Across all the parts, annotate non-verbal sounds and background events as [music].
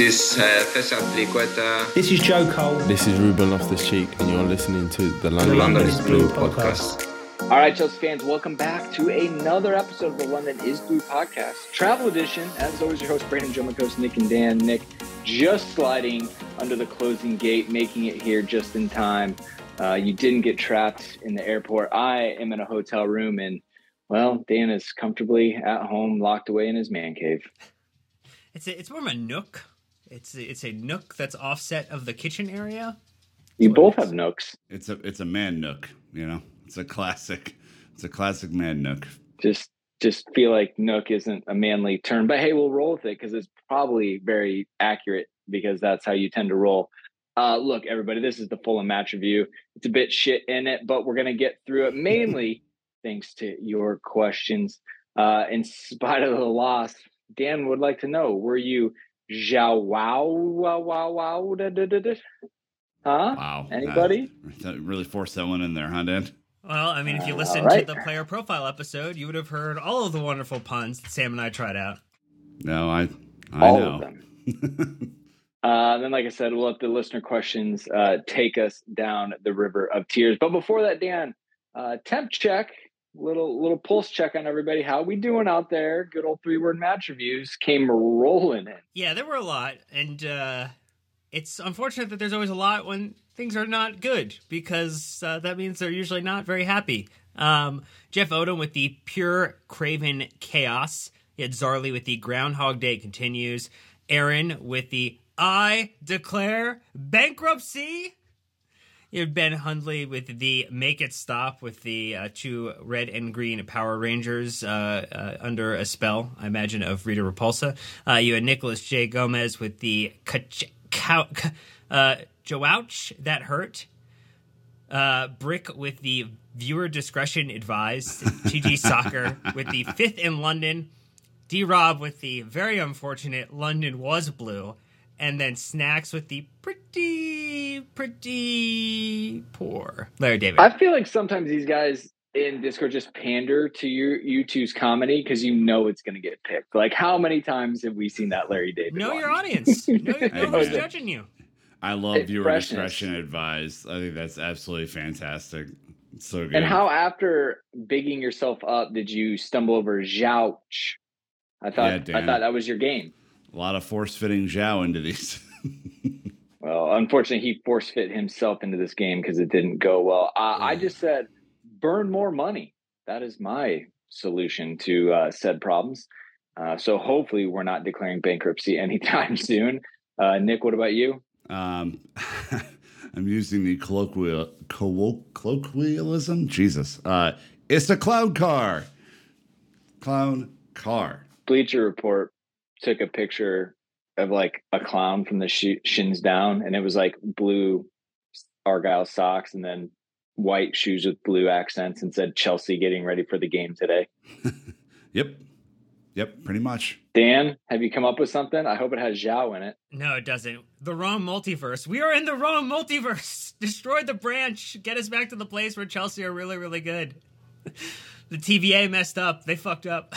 This uh, Festival Triqueta. This is Joe Cole. This is Ruben Loftus Cheek, and you're listening to the London, London is is Blue Blue podcast. All right, Chelsea fans, welcome back to another episode of the London is Blue podcast, travel edition. As always, your host Brandon, Joe, my host Nick and Dan. Nick just sliding under the closing gate, making it here just in time. Uh, you didn't get trapped in the airport. I am in a hotel room, and well, Dan is comfortably at home, locked away in his man cave. It's a, it's more of a nook. It's a, it's a nook that's offset of the kitchen area. You what both have nooks. It's a it's a man nook, you know. It's a classic. It's a classic man nook. Just just feel like nook isn't a manly term, but hey, we'll roll with it because it's probably very accurate because that's how you tend to roll. Uh, look, everybody, this is the Fulham match review. It's a bit shit in it, but we're gonna get through it mainly [laughs] thanks to your questions. Uh, in spite of the loss, Dan would like to know: Were you Joao wow wow wow wow da, da, da, da? Huh? Wow. Anybody? Uh, that really forced that one in there, huh, Dan? Well, I mean, if you listened alright. to the player profile episode, you would have heard all of the wonderful puns that Sam and I tried out. No, I I All know. of them. [laughs] Uh, then, like I said, we'll let the listener questions uh, take us down the river of tears. But before that, Dan, uh, temp check, little little pulse check on everybody. How we doing out there? Good old three word match reviews came rolling in. Yeah, there were a lot, and uh, it's unfortunate that there's always a lot when things are not good because uh, that means they're usually not very happy. Um, Jeff Odom with the pure Craven chaos. He had Zarly with the Groundhog Day continues. Aaron with the I declare bankruptcy. You had Ben Hundley with the Make It Stop with the uh, two red and green Power Rangers uh, uh, under a spell, I imagine, of Rita Repulsa. Uh, you had Nicholas J. Gomez with the Kach- Cow- uh, Joouch That Hurt. Uh, Brick with the Viewer Discretion Advised. TG [laughs] Soccer with the Fifth in London. D Rob with the very unfortunate London Was Blue. And then Snacks with the pretty, pretty poor Larry David. I feel like sometimes these guys in Discord just pander to your you two's comedy because you know it's going to get picked. Like, how many times have we seen that Larry David? know one? your audience. [laughs] Know, your, know who's man. judging you. I love Hey, viewer freshness. discretion advised. I think that's absolutely fantastic. It's so good. And how after bigging yourself up did you stumble over Zhouch? I thought Yeah, I thought that was your game. A lot of force fitting Joao into these. [laughs] Well, unfortunately, he force fit himself into this game because it didn't go well. Uh, I just said, burn more money. That is my solution to uh, said problems. Uh, so hopefully, we're not declaring bankruptcy [laughs] anytime soon. Uh, Nick, what about you? um, [laughs] I'm using the colloquial collo- colloquialism. Jesus, uh, it's a clown car. Clown car. Bleacher Report took a picture of like a clown from the sh- shins down, and it was like blue argyle socks and then white shoes with blue accents, and said Chelsea getting ready for the game today. [laughs] Yep. Yep. Pretty much. Dan, have you come up with something? I hope it has Joao in it. No, it doesn't. The wrong multiverse. We are in the wrong multiverse. [laughs] Destroy the branch. Get us back to the place where Chelsea are really, really good. [laughs] The TVA messed up. They fucked up.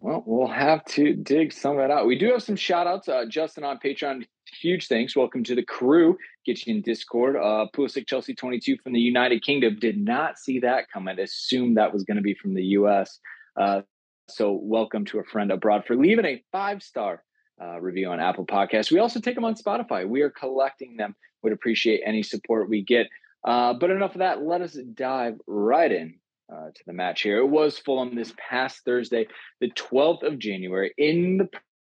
Well, we'll have to dig some of that out. We do have some shout outs. Uh, Justin on Patreon, huge thanks. Welcome to the crew. Get you in Discord. Uh, Pulisic Chelsea 22 from the United Kingdom. Did not see that coming. Assumed that was going to be from the US. Uh, so, welcome to a friend abroad for leaving a five star uh, review on Apple Podcasts. We also take them on Spotify. We are collecting them. Would appreciate any support we get. Uh, but enough of that. Let us dive right in uh, to the match here. It was Fulham this past Thursday the 12th of January in the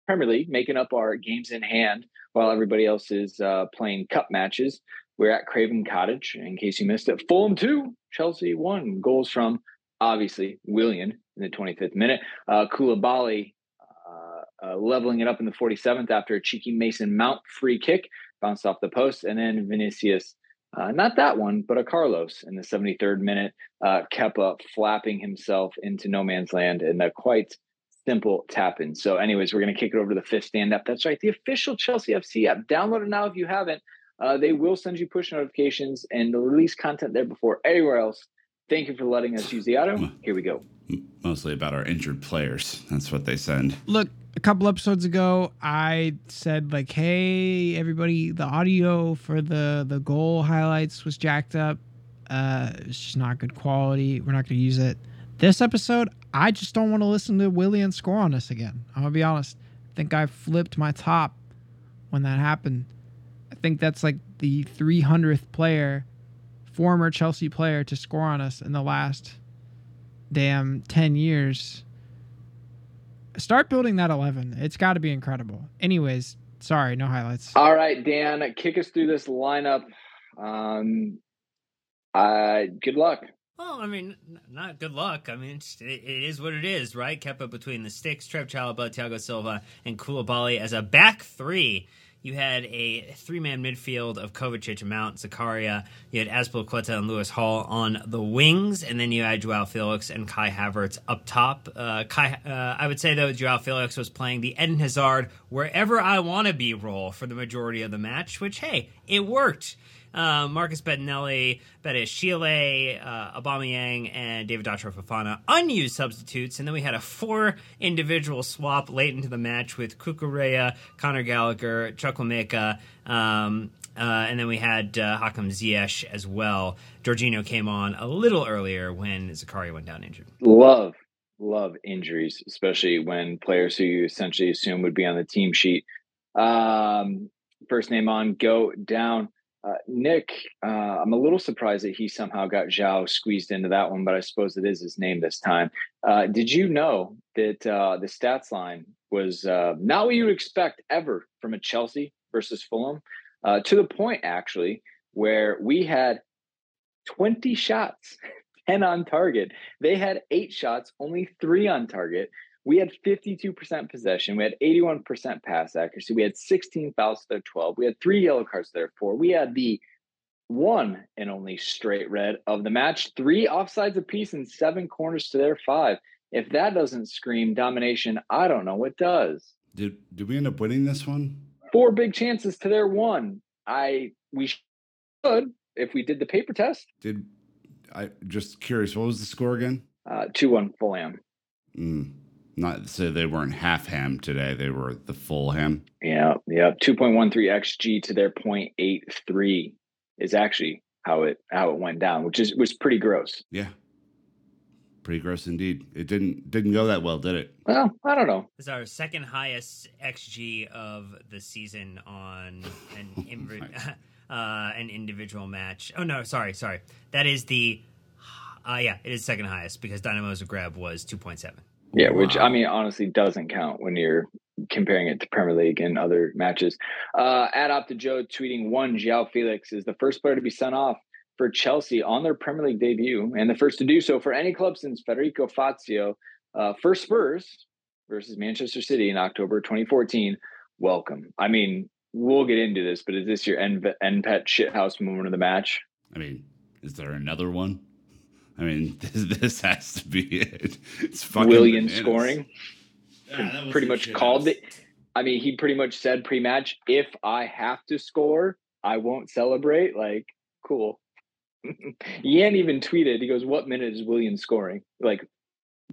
Premier League, making up our games in hand while everybody else is uh, playing cup matches. We're at Craven Cottage, in case you missed it. Fulham 2, Chelsea 1. Goals from, obviously, Willian in the 25th minute. Uh, Koulibaly uh, uh, leveling it up in the 47th after a cheeky Mason Mount free kick, bounced off the post. And then Vinicius, uh, not that one, but a Carlos in the 73rd minute uh, Kepa flapping himself into no man's land and a quite simple tap in. So, anyways, we're going to kick it over to the fifth stand up. That's right, the official Chelsea FC app. Download it now if you haven't. Uh, they will send you push notifications and they'll release content there before anywhere else. Thank you for letting us use the auto. Here we go. Mostly about our injured players. That's what they send. Look, a couple episodes ago, I said like, "Hey, everybody, the audio for the the goal highlights was jacked up. Uh, it's just not good quality. We're not going to use it." This episode, I just don't want to listen to Willian score on us again. I'm gonna be honest. I think I flipped my top when that happened. I think that's like the 300th player, former Chelsea player, to score on us in the last damn 10 years. Start building that 11. It's got to be incredible. Anyways, sorry, no highlights. All right, Dan, kick us through this lineup. Um, uh, good luck. Well, I mean, not good luck. I mean, it, it is what it is, right? Kepa between the sticks, Trev Chalobah, Thiago Silva, and Koulibaly as a back three. You had a three-man midfield of Kovacic, Mount, Zakaria. You had Azpilicueta and Lewis Hall on the wings, and then you had Joao Felix and Kai Havertz up top. Uh, Kai, uh, I would say though, Joao Felix was playing the Eden Hazard wherever I want to be role for the majority of the match, which hey, it worked uh, Marcus Bettinelli, Bettis Chile, uh, and David Datro Fofana unused substitutes. And then we had a four individual swap late into the match with Cucurella, Conor Gallagher, Chukwuemeka, um, uh, and then we had uh, Hakim Ziyech as well. Jorginho came on a little earlier when Zakaria went down injured. Love, love injuries, especially when players who you essentially assume would be on the team sheet. Um, first name on, go down. Uh, Nick, uh, I'm a little surprised that he somehow got Joao squeezed into that one, but I suppose it is his name this time. Uh, did you know that uh, the stats line was uh, not what you would expect ever from a Chelsea versus Fulham? Uh, to the point, actually, where we had 20 shots, [laughs] 10 on target. They had eight shots, only three on target. We had 52% possession. We had 81% pass accuracy. We had 16 fouls to their 12. We had three yellow cards to their four. We had the one and only straight red of the match, three offsides apiece and seven corners to their five. If that doesn't scream domination, I don't know what does. Did did we end up winning this one? Four big chances to their one. I we should if we did the paper test. Did I just curious? What was the score again? Uh, two one Fulham. Mm. Not so they weren't half ham today; they were the full ham. Yeah, yeah. Two point one three xg to their point eight three is actually how it how it went down, which is was pretty gross. Yeah, pretty gross indeed. It didn't didn't go that well, did it? Well, I don't know. It's our second highest xg of the season on an [laughs] inv- [laughs] uh, an individual match. Oh no, sorry, sorry. That is the uh, yeah, it is second highest because Dinamo Zagreb was two point seven. Yeah, which I mean honestly doesn't count when you're comparing it to Premier League and other matches. Uh, add up to Joe tweeting one, Joao Felix is the first player to be sent off for Chelsea on their Premier League debut, and the first to do so for any club since Federico Fazio uh, for Spurs versus Manchester City in October 2014. Welcome. I mean, we'll get into this, but is this your end NPET shithouse moment of the match? I mean, is there another one? I mean, [laughs] this, this has to be it. It's fucking Willian bananas. scoring. Yeah, pretty much called it. I mean, he pretty much said pre-match, if I have to score, I won't celebrate. Like, cool. [laughs] Yan even tweeted, he goes, What minute is Willian scoring? Like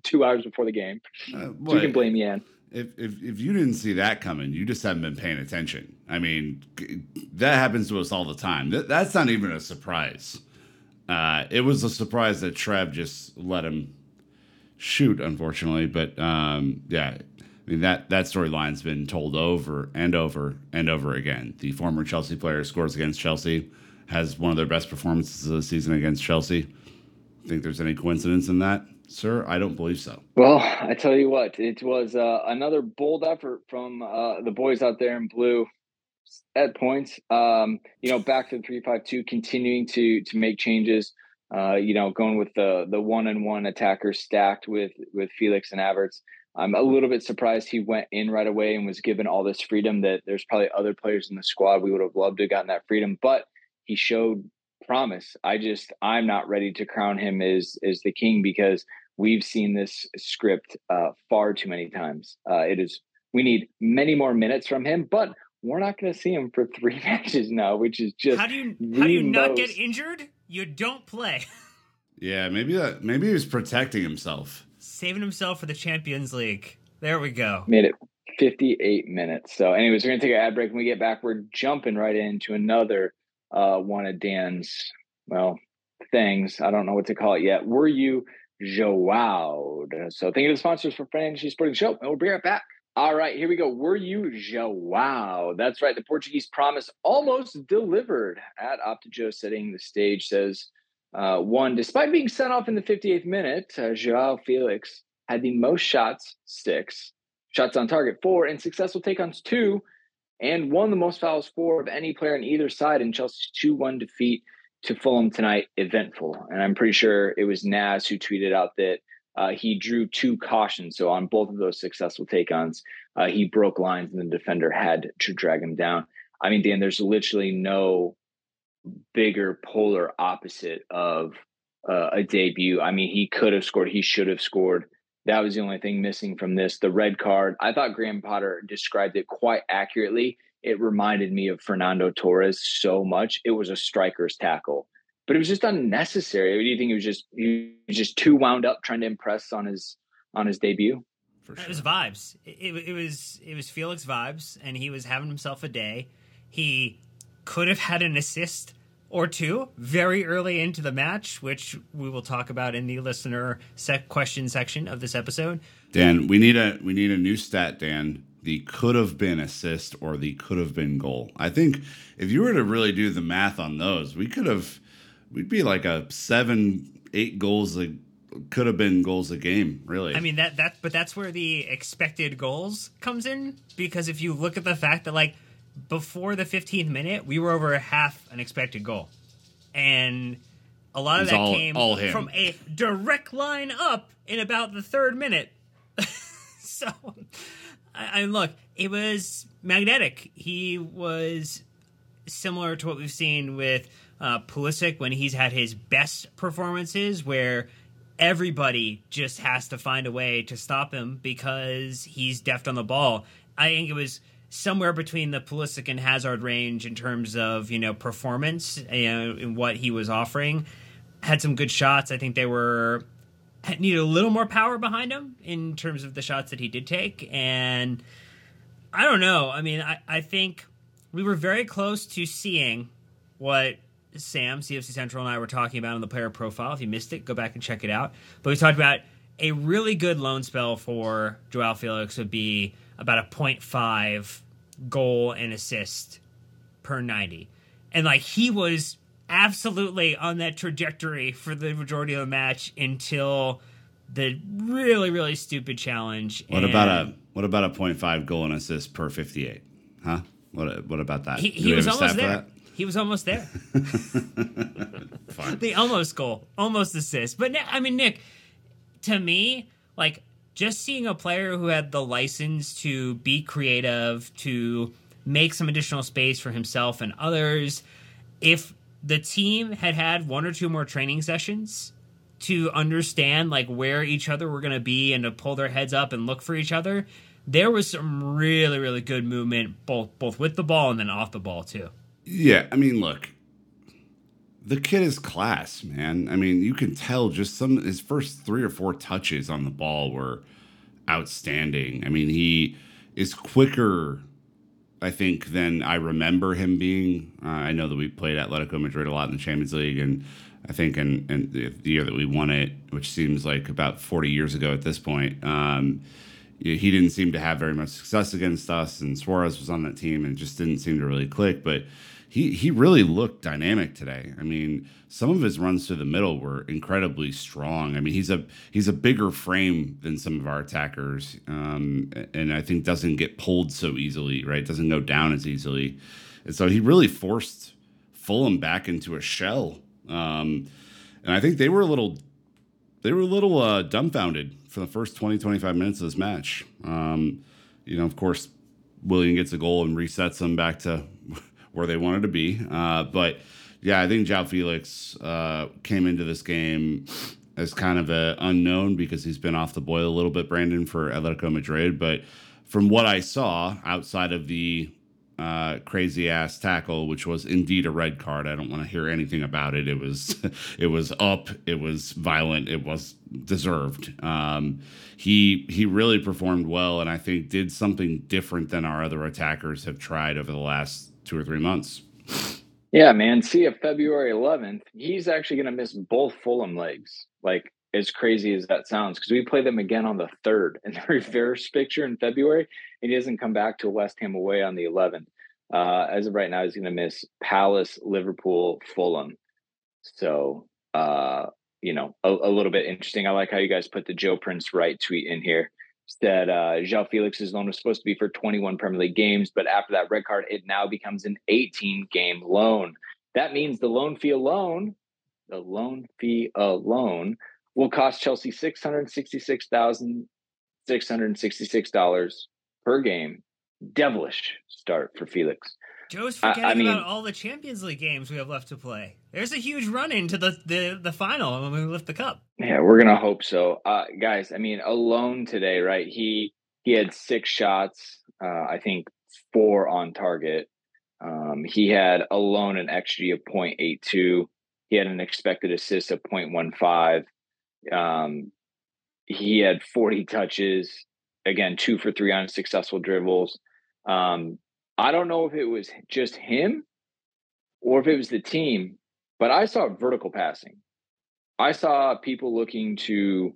two hours before the game. Uh, So you can blame Yan. If, if if you didn't see that coming, you just haven't been paying attention. I mean, that happens to us all the time. That, that's not even a surprise. Uh, it was a surprise that Trev just let him shoot, unfortunately. But um, yeah, I mean that that storyline's been told over and over and over again. The former Chelsea player scores against Chelsea, has one of their best performances of the season against Chelsea. Think there's any coincidence in that, sir? I don't believe so. Well, I tell you what, it was uh, another bold effort from uh, the boys out there in blue at points. Um, you know, back to the three five two, continuing to to make changes. Uh, you know, going with the the one and one attacker stacked with with Felix and Havertz. I'm a little bit surprised he went in right away and was given all this freedom. That there's probably other players in the squad we would have loved to have gotten that freedom, but he showed promise. I just I'm not ready to crown him as as the king because we've seen this script uh, far too many times. Uh, it is we need many more minutes from him, but we're not going to see him for [laughs] three matches now, which is just How do you how do you the not get injured? You don't play. Yeah, maybe that maybe he was protecting himself. Saving himself for the Champions League. There we go. made it 58 minutes. So, anyways, we're gonna take an ad break. When we get back, we're jumping right into another uh, one of Dan's well things. I don't know what to call it yet. Were you Joao? So, thank you to the sponsors for Fantasy Sporting Show, and we'll be right back. All right, here we go. Were you Joao? That's right. The Portuguese promise almost delivered at OptaJoe setting the stage. Says uh, one, despite being sent off in the 58th minute, uh, Joao Felix had the most shots, six, shots on target, four, and successful take ons, two, and won the most fouls, four of any player on either side in Chelsea's 2 1 defeat to Fulham tonight. Eventful. And I'm pretty sure it was Naz who tweeted out that uh, he drew two cautions. So on both of those successful take ons, uh, he broke lines and the defender had to drag him down. I mean, Dan, there's literally no bigger polar opposite of uh, a debut. I mean, he could have scored, he should have scored. That was the only thing missing from this. The red card, I thought Graham Potter described it quite accurately. It reminded me of Fernando Torres so much. It was a striker's tackle but it was just unnecessary. Do you think he was just he was just too wound up trying to impress on his on his debut? For sure. It was vibes. It, it, it was it was Felix vibes, and he was having himself a day. He could have had an assist or two very early into the match, which we will talk about in the listener sec- question section of this episode. Dan, we need a we need a new stat, Dan. The could have been assist or the could have been goal. I think if you were to really do the math on those, we could have we'd be like a seven, eight goals a could have been goals a game, really. I mean that that but that's where the expected goals comes in because if you look at the fact that like before the 15th minute, we were over half an expected goal. And a lot of that all, came all from a direct line up in about the third minute. [laughs] so I, I look, it was magnetic. He was similar to what we've seen with uh, Pulisic when he's had his best performances, where everybody just has to find a way to stop him because he's deft on the ball. I think it was somewhere between the Pulisic and Hazard range in terms of you know performance know, and what he was offering. Had some good shots. I think they were needed a little more power behind him in terms of the shots that he did take. And I don't know. I mean, I, I think we were very close to seeing what Sam, CFC Central, and I were talking about in the player profile. If you missed it, go back and check it out. But we talked about a really good loan spell for Joao Felix would be about a 0.5 goal and assist per 90. And like he was absolutely on that trajectory for the majority of the match until the really really stupid challenge. What about a what about a 0.5 goal and assist per 58? Huh? What what about that? He, he was almost there. He was almost there. [laughs] the almost goal, almost assist. But I mean, Nick, to me, like just seeing a player who had the license to be creative, to make some additional space for himself and others, if the team had had one or two more training sessions to understand like where each other were going to be and to pull their heads up and look for each other, there was some really really good movement both both with the ball and then off the ball too. Yeah, I mean, look, the kid is class, man. I mean, you can tell just some his first three or four touches on the ball were outstanding. I mean, he is quicker, I think, than I remember him being. Uh, I know that we played Atletico Madrid a lot in the Champions League, and I think in, in the year that we won it, which seems like about 40 years ago at this point, um, he didn't seem to have very much success against us, and Suarez was on that team and just didn't seem to really click. But he he really looked dynamic today. I mean, some of his runs to the middle were incredibly strong. I mean, he's a he's a bigger frame than some of our attackers, um, and I think doesn't get pulled so easily. Right, doesn't go down as easily, and so he really forced Fulham back into a shell. Um, and I think they were a little they were a little uh, dumbfounded for the first 20, 25 minutes of this match. Um, you know, of course, Willian gets a goal and resets them back to where they wanted to be. Uh, but yeah, I think Joao Felix uh, came into this game as kind of an unknown because he's been off the boil a little bit, Brandon, for Atletico Madrid. But from what I saw outside of the uh, crazy ass tackle, which was indeed a red card. I don't want to hear anything about it. It was, [laughs] it was up. It was violent. It was deserved. Um, he he really performed well, and I think did something different than our other attackers have tried over the last two or three months. Yeah, man. See, if February 11th, he's actually going to miss both Fulham legs. Like as crazy as that sounds, because we play them again on the third in the [laughs] reverse picture in February, and he doesn't come back to West Ham away on the 11th. Uh, as of right now, he's going to miss Palace, Liverpool, Fulham. So, uh, you know, a, a, little bit interesting. I like how you guys put the Joe Prince Wright tweet in here. That uh, João Felix's loan was supposed to be for 21 Premier League games, but after that red card, it now becomes an 18 game loan. That means the loan fee alone, the loan fee alone will cost Chelsea six hundred sixty-six thousand six hundred sixty-six dollars per game. Devilish start for Felix. Joe's forgetting I, I mean, about all the Champions League games we have left to play. There's a huge run into the, the the final when we lift the cup. Yeah, we're gonna hope so, uh, guys. I mean, alone today, right? He he had six shots. Uh, I think four on target. Um, he had alone an XG of 0.82. He had an expected assist of 0.15. Um, he had 40 touches, again, two for three on successful dribbles. Um, I don't know if it was just him or if it was the team, but I saw vertical passing. I saw people looking to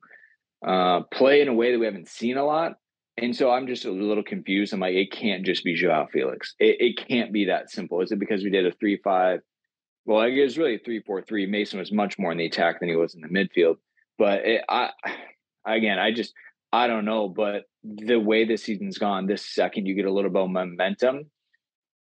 uh, play in a way that we haven't seen a lot. And so I'm just a little confused. I'm like, it can't just be Joao Felix. It, it can't be that simple. Is it because we did a 3 5? Well, it was really a 3 4 3. Mason was much more in the attack than he was in the midfield. But it, I, again, I just I don't know. But the way the season's gone, this second you get a little bit of momentum,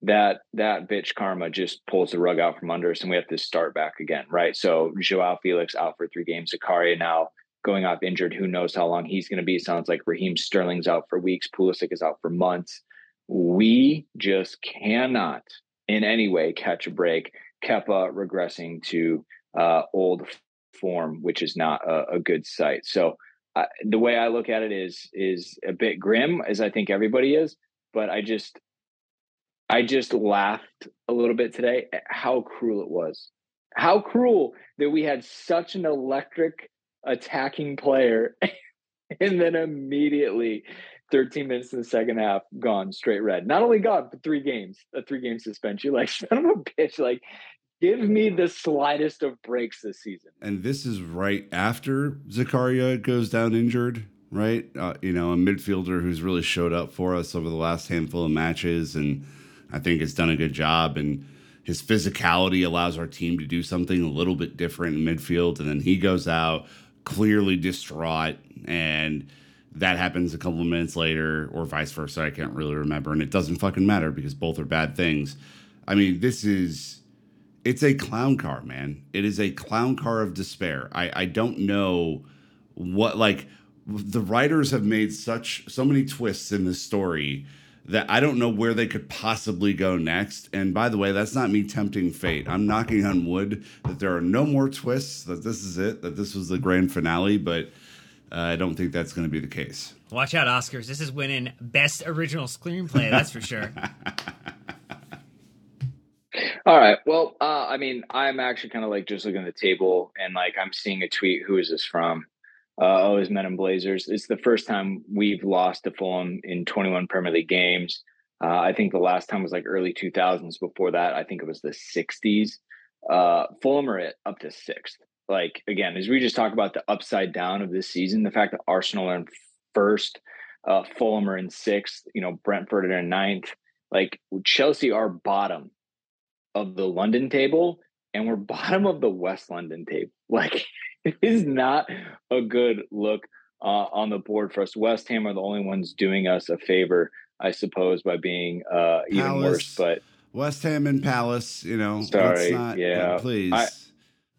that that bitch karma just pulls the rug out from under us, and we have to start back again, right? So Joao Felix out for three games. Zakaria now going off injured. Who knows how long he's going to be? Sounds like Raheem Sterling's out for weeks. Pulisic is out for months. We just cannot in any way catch a break. Kepa regressing to uh, old form, which is not a, a good sight. So uh, the way I look at it is is a bit grim, as I think everybody is. But I just I just laughed a little bit today at how cruel it was. How cruel that we had such an electric attacking player [laughs] and then immediately 13 minutes in the second half gone straight red. Not only gone for three games, a three game suspension. [laughs] Like son of a bitch. Like give me the slightest of breaks this season. And this is right after Zakaria goes down injured, right? Uh, you know, a midfielder who's really showed up for us over the last handful of matches, and I think has done a good job. And his physicality allows our team to do something a little bit different in midfield. And then he goes out clearly distraught and that happens a couple of minutes later or vice versa i can't really remember and it doesn't fucking matter because both are bad things i mean this is it's a clown car, man. It is a clown car of despair. I, I don't know what like the writers have made such so many twists in this story that I don't know where they could possibly go next. And by the way, that's not me tempting fate. I'm knocking on wood that there are no more twists, that this is it, that this was the grand finale, but uh, I don't think that's going to be the case. Watch out, Oscars. This is winning Best Original Screenplay, that's for sure. [laughs] All right. Well, uh, I mean, I'm actually kind of like just looking at the table and like I'm seeing a tweet. Who is this from? Uh, it's Men in Blazers. It's the first time we've lost to Fulham in 21 Premier League games. Uh, I think the last time was like early 2000s. Before that, I think it was the 60s. Uh, Fulham are at up to sixth. Like again, as we just talked about the upside down of this season, the fact that Arsenal are in first, uh, Fulham are in sixth. You know, Brentford are in ninth. Like Chelsea are bottom of the London table and we're [laughs] bottom of the West London table. Like it is not a good look uh, on the board for us. West Ham are the only ones doing us a favor, I suppose, by being uh, even Palace, worse. But West Ham and Palace, you know, sorry, not, yeah, uh, please. I,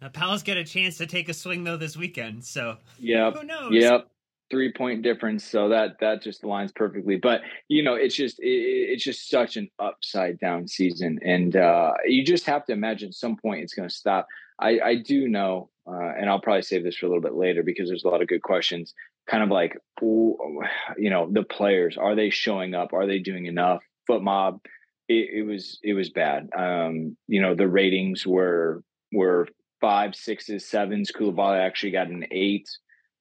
now, Palace get a chance to take a swing though this weekend, so yeah, who knows? Yep, three point difference. So that that just aligns perfectly. But you know, it's just it, it's just such an upside down season, and uh, you just have to imagine some point it's going to stop. I, I do know, uh, and I'll probably save this for a little bit later because there's a lot of good questions. Kind of like, [sighs] you know, the players are they showing up? Are they doing enough? FotMob it, it was it was bad. Um, you know, the ratings were were five, sixes, sevens. Koulibaly actually got an eight.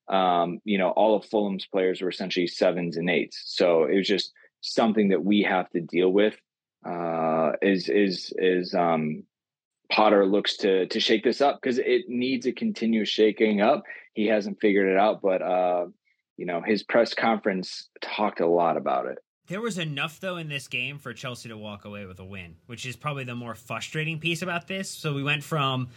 Um, you know, all of Fulham's players were essentially sevens and eights. So it was just something that we have to deal with. Uh, is is is um, Potter looks to to shake this up because it needs a continuous shaking up. He hasn't figured it out, but uh, you know, his press conference talked a lot about it. There was enough though in this game for Chelsea to walk away with a win, which is probably the more frustrating piece about this. So we went from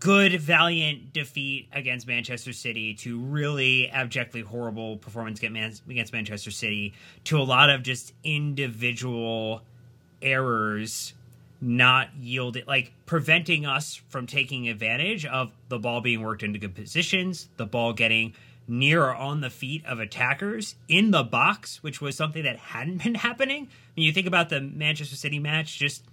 good, valiant defeat against Manchester City to really abjectly horrible performance against Manchester City to a lot of just individual errors not yielding like preventing us from taking advantage of the ball being worked into good positions the ball getting near or on the feet of attackers in the box which was something that hadn't [laughs] been happening when you think about the manchester city match just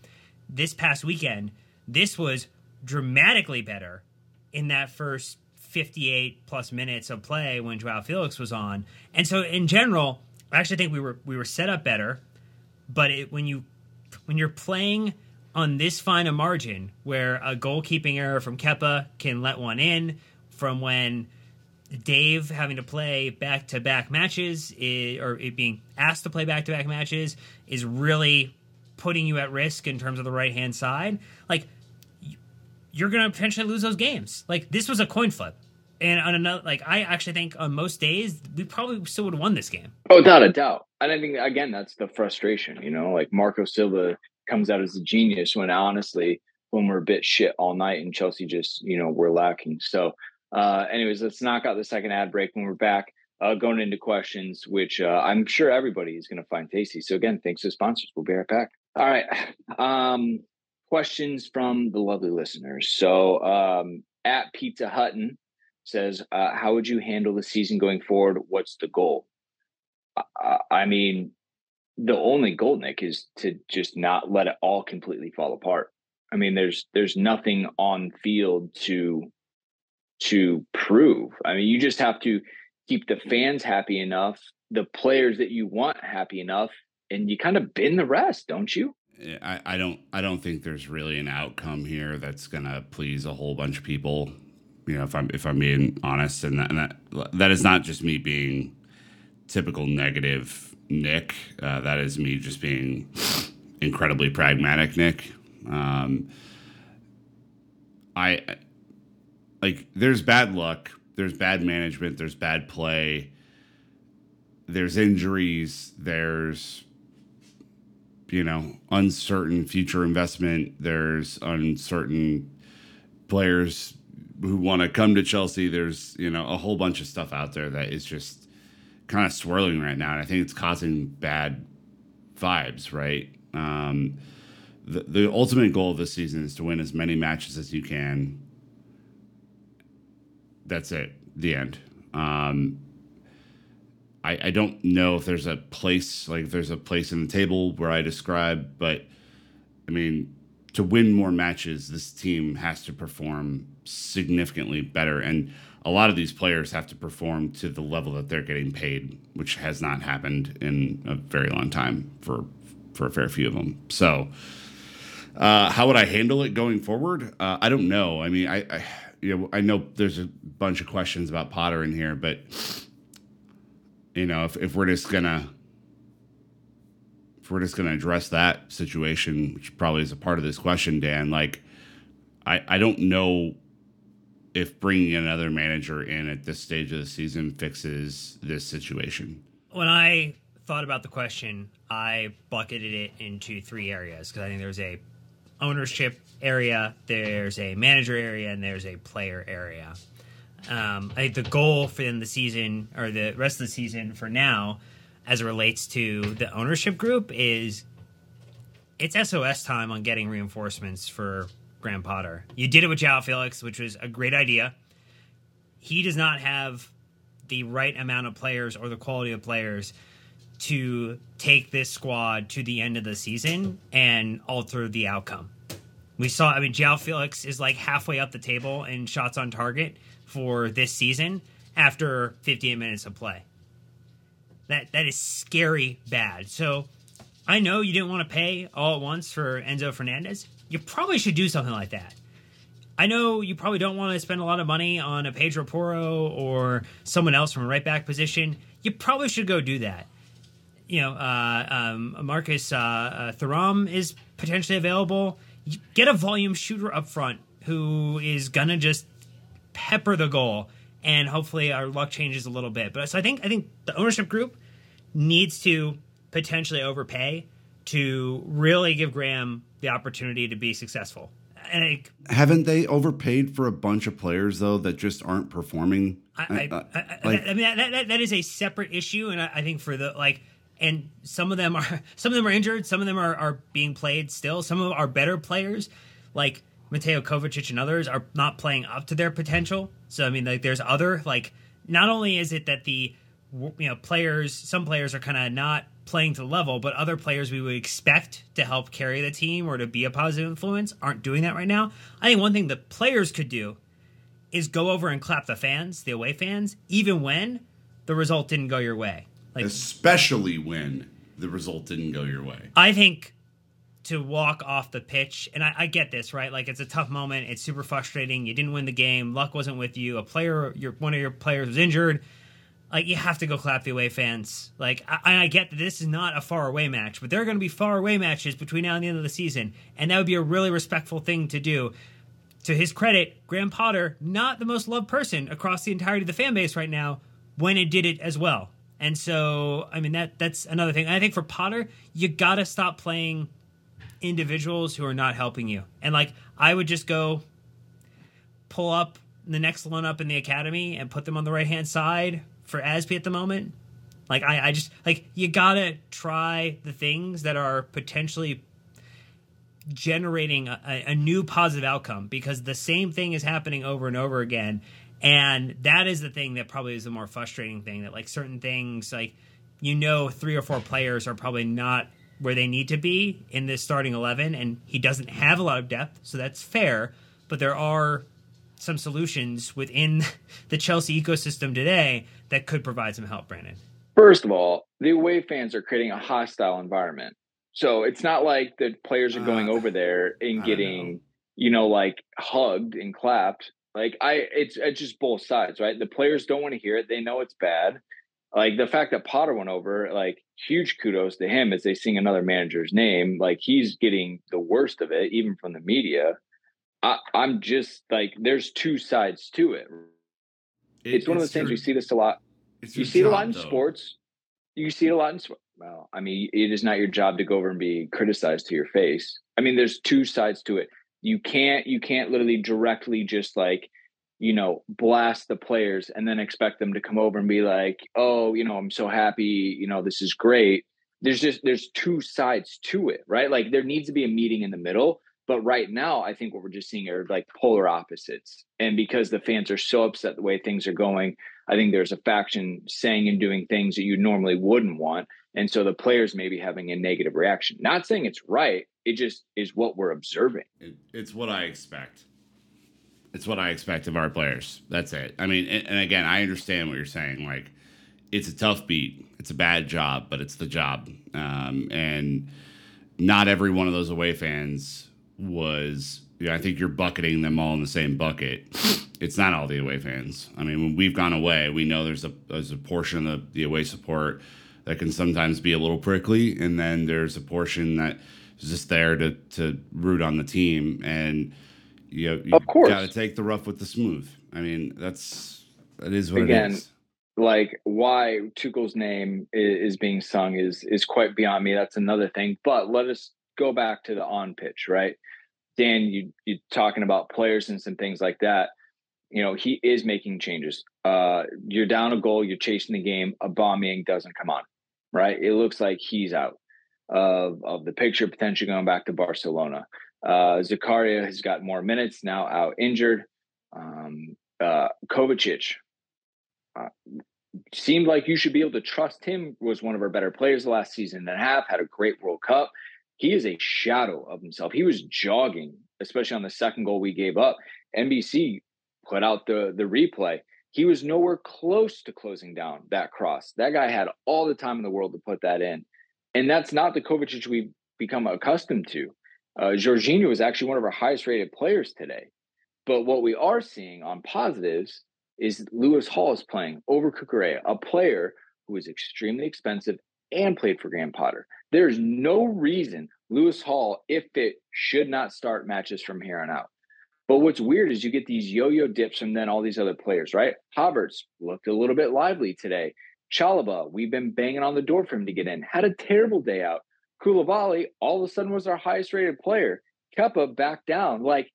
this past weekend this was dramatically better in that first 58 plus minutes of play when Joao Felix was on. And so in general, I actually think we were we were set up better, but it, when you when you're playing on this fine a margin where a goalkeeping error from Kepa can let one in from when Dave having to play back to back matches is, or it being asked to play back to back matches is really putting you at risk in terms of the right hand side. Like you're going to potentially lose those games. Like this was a coin flip. And on another, like I actually think on most days we probably still would have won this game. Oh, without a doubt. And I think again that's the frustration. You know, like Marco Silva comes out as a genius when honestly when we're a bit shit all night and Chelsea just you know we're lacking. So, uh, anyways, let's knock out the second ad break when we're back. Uh, going into questions, which uh, I'm sure everybody is going to find tasty. So again, thanks to sponsors. We'll be right back. All right. [sighs] Um, questions from the lovely listeners. So um, at Pizza Hutton says, uh, "How would you handle the season going forward? What's the goal?" Uh, I mean, the only goal, Nick, is to just not let it all completely fall apart. I mean, there's there's nothing on field to to prove. I mean, you just have to keep the fans happy enough, the players that you want happy enough, and you kind of bin the rest, don't you? I, I don't I don't think there's really an outcome here that's gonna please a whole bunch of people. You know, if I'm if I'm being honest, and that, and that, that is not just me being typical negative Nick. Uh, that is me just being incredibly pragmatic Nick. Um, I like there's bad luck, there's bad management, there's bad play, there's injuries, there's you know uncertain future investment. There's uncertain players who want to come to Chelsea. There's you know a whole bunch of stuff out there that is just kind of swirling right now, and I think it's causing bad vibes. Right. Um, the the ultimate goal of this season is to win as many matches as you can. That's it. The end. Um, I, I don't know if there's a place like if there's a place in the table where I describe, but I mean, to win more matches, this team has to perform significantly better. And a lot of these players have to perform to the level that they're getting paid, which has not happened in a very long time for for a fair few of them. So, uh, how would I handle it going forward? Uh, I don't know. I mean, I, I you know I know there's a bunch of questions about Potter in here, but you know, if, if we're just gonna if we're just gonna address that situation, which probably is a part of this question, Dan, like I I don't know if bringing another manager in at this stage of the season fixes this situation. When I thought about the question, I bucketed it into three areas because I think there's a ownership area, there's a manager area, and there's a player area. Um, I think the goal for the season or the rest of the season for now, as it relates to the ownership group, is it's SOS time on getting reinforcements for Graham Potter. You did it with Joao Felix, which was a great idea. He does not have the right amount of players or the quality of players to take this squad to the end of the season and alter the outcome. We saw, I mean, Joao Felix is like halfway up the table in shots on target for this season after 58 minutes of play. That that is scary bad. So I know you didn't want to pay all at once for Enzo Fernandez. You probably should do something like that. I know you probably don't want to spend a lot of money on a Pedro Porro or someone else from a right back position. You probably should go do that. You know, uh, um, Marcus uh, uh, Thuram is potentially available. Get a volume shooter up front who is gonna just pepper the goal, and hopefully our luck changes a little bit. But so I think I think the ownership group needs to potentially overpay to really give Graham the opportunity to be successful. And I, Haven't they overpaid for a bunch of players though that just aren't performing? I, I, Uh, I, like- I mean that, that that is a separate issue, and I, I think for the like, and some of them are [laughs] some of them are injured, some of them are, are being played still. Some of them are better players, like Mateo Kovacic and others, are not playing up to their potential. So I mean, like, there's other like, not only is it that the you know players, some players are kind of not playing to the level, but other players we would expect to help carry the team or to be a positive influence aren't doing that right now. I think one thing the players could do is go over and clap the fans, the away fans, even when the result didn't go your way. Like especially when the result didn't go your way. I think to walk off the pitch, and I, I get this, right? Like it's a tough moment. It's super frustrating. You didn't win the game. Luck wasn't with you. A player, your one of your players was injured. Like you have to go clap the away fans. Like I, I get that this is not a far away match, but there are going to be far away matches between now and the end of the season, and that would be a really respectful thing to do. To his credit, Graham Potter, not the most loved person across the entirety of the fan base right now, when it did it as well. And so, I mean that that's another thing. And I think for Potter, you got to stop playing individuals who are not helping you. And like I would just go pull up the next one up in the academy and put them on the right hand side for Azpi at the moment. Like I, I just like you gotta try the things that are potentially generating a a new positive outcome because the same thing is happening over and over again. And that is the thing that probably is the more frustrating thing that like certain things like you know three or four players are probably not where they need to be in this starting 11 and he doesn't have a lot of depth so that's fair but there are some solutions within [laughs] the Chelsea ecosystem today that could provide some help Brandon First of all, the away fans are creating a hostile environment. So it's not like the players are going Uh, over there and getting, you know, like hugged and clapped. Like I it's it's just both sides, right? The players don't want to hear it. They know it's bad. Like the fact that Potter went over, like huge kudos to him as they sing another manager's name. Like he's getting the worst of it, even from the media. I, I'm just like, there's two sides to it. It's one of those things you see this a lot you see it a lot in though. sports. You see it a lot in sports. Well, I mean, it is not your job to go over and be criticized to your face. I mean, there's two sides to it. You can't you can't literally directly just like, you know, blast the players and then expect them to come over and be like, "Oh, you know, I'm so happy, you know, this is great." There's just there's two sides to it, right? Like there needs to be a meeting in the middle. But right now, I think what we're just seeing are like polar opposites. And because the fans are so upset the way things are going, I think there's a faction saying and doing things that you normally wouldn't want. And so the players may be having a negative reaction. Not saying it's right, it just is what we're observing. It, it's what I expect. It's what I expect of our players. That's it. I mean, and, and again, I understand what you're saying. Like, it's a tough beat. It's a bad job, but it's the job. Um, and not every one of those away fans was. You know, I think you're bucketing them all in the same bucket. It's not all the away fans. I mean, when we've gone away, we know there's a there's a portion of the away support that can sometimes be a little prickly, and then there's a portion that is just there to to root on the team, and you know, you Of course. got to take the rough with the smooth. I mean, that's that is what Again, it is. Like why Tuchel's name is, is being sung is is quite beyond me. That's another thing. But let us go back to the on pitch, right? Dan, you you talking about players and some things like that. You know, he is making changes. Uh, you're down a goal, you're chasing the game. Aubameyang doesn't come on, right? It looks like he's out of of the picture, potentially going back to Barcelona. Uh, Zakaria has got more minutes now, out injured. Um, uh, Kovacic uh, seemed like you should be able to trust him. Was one of our better players last season and a half. Had a great World Cup. He is a shadow of himself. He was jogging, especially on the second goal we gave up. NBC put out the the replay. He was nowhere close to closing down that cross. That guy had all the time in the world to put that in. And that's not the Kovacic we've become accustomed to. Uh, Jorginho is actually one of our highest rated players today. But what we are seeing on positives is Lewis Hall is playing over Cucurella, a player who is extremely expensive and played for Graham Potter. There's no reason Lewis Hall, if it should not start matches from here on out. But what's weird is you get these yo-yo dips from then all these other players, right? Havertz looked a little bit lively today. Chalobah, we've been banging on the door for him to get in. Had a terrible day out. Koulibaly all of a sudden was our highest rated player. Kepa back down. Like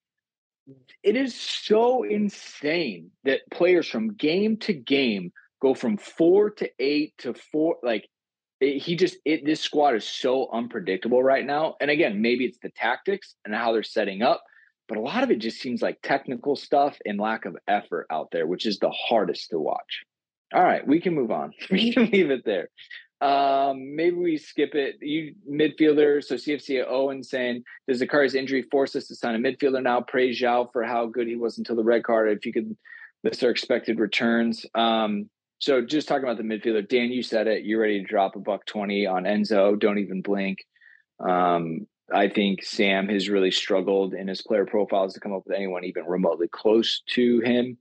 it is so insane that players from game to game go from four to eight to four. Like it, he just it this squad is so unpredictable right now. And again, maybe it's the tactics and how they're setting up, but a lot of it just seems like technical stuff and lack of effort out there, which is the hardest to watch. All right, we can move on. [laughs] We can leave it there. Um, maybe we skip it. You midfielder, so CFC saying, does Zakaria's injury force us to sign a midfielder now? Praise João for how good he was until the red card. If you could list our expected returns. Um, so just talking about the midfielder, Dan, you said it. You're ready to drop a buck twenty on Enzo. Don't even blink. Um, I think Sam has really struggled in his player profiles to come up with anyone even remotely close to him.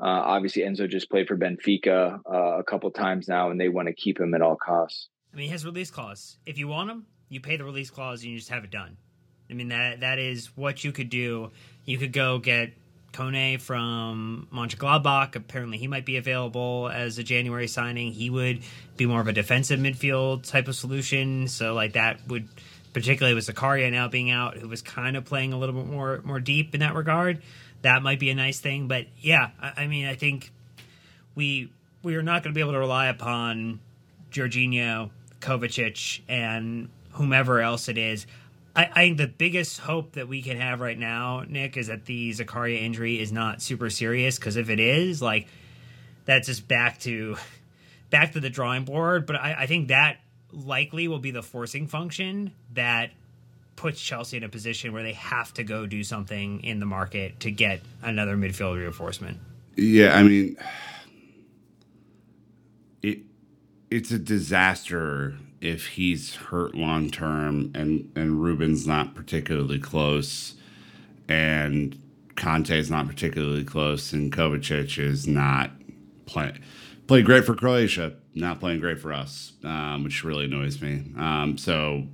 Uh, obviously, Enzo just played for Benfica uh, a couple times now, and they want to keep him at all costs. I mean, his release clause. If you want him, you pay the release clause and you just have it done. I mean that that is what you could do. You could go get Kone from Mönchengladbach. Apparently, he might be available as a January signing. He would be more of a defensive midfield type of solution. So, like that would, particularly with Zakaria now being out, who was kind of playing a little bit more more deep in that regard that might be a nice thing. But yeah, I, I mean, I think we we are not going to be able to rely upon Jorginho, Kovacic, and whomever else it is. I, I, think the biggest hope that we can have right now, Nick, is that the Zakaria injury is not super serious. Because if it is, like, that's just back to back to the drawing board. But I, I think that likely will be the forcing function that puts Chelsea in a position where they have to go do something in the market to get another midfield reinforcement. Yeah, I mean, it it's a disaster if he's hurt long term and and Ruben's not particularly close, and Kante is not particularly close, and Kovacic is not playing played great for Croatia, not playing great for us, um, which really annoys me. Um, so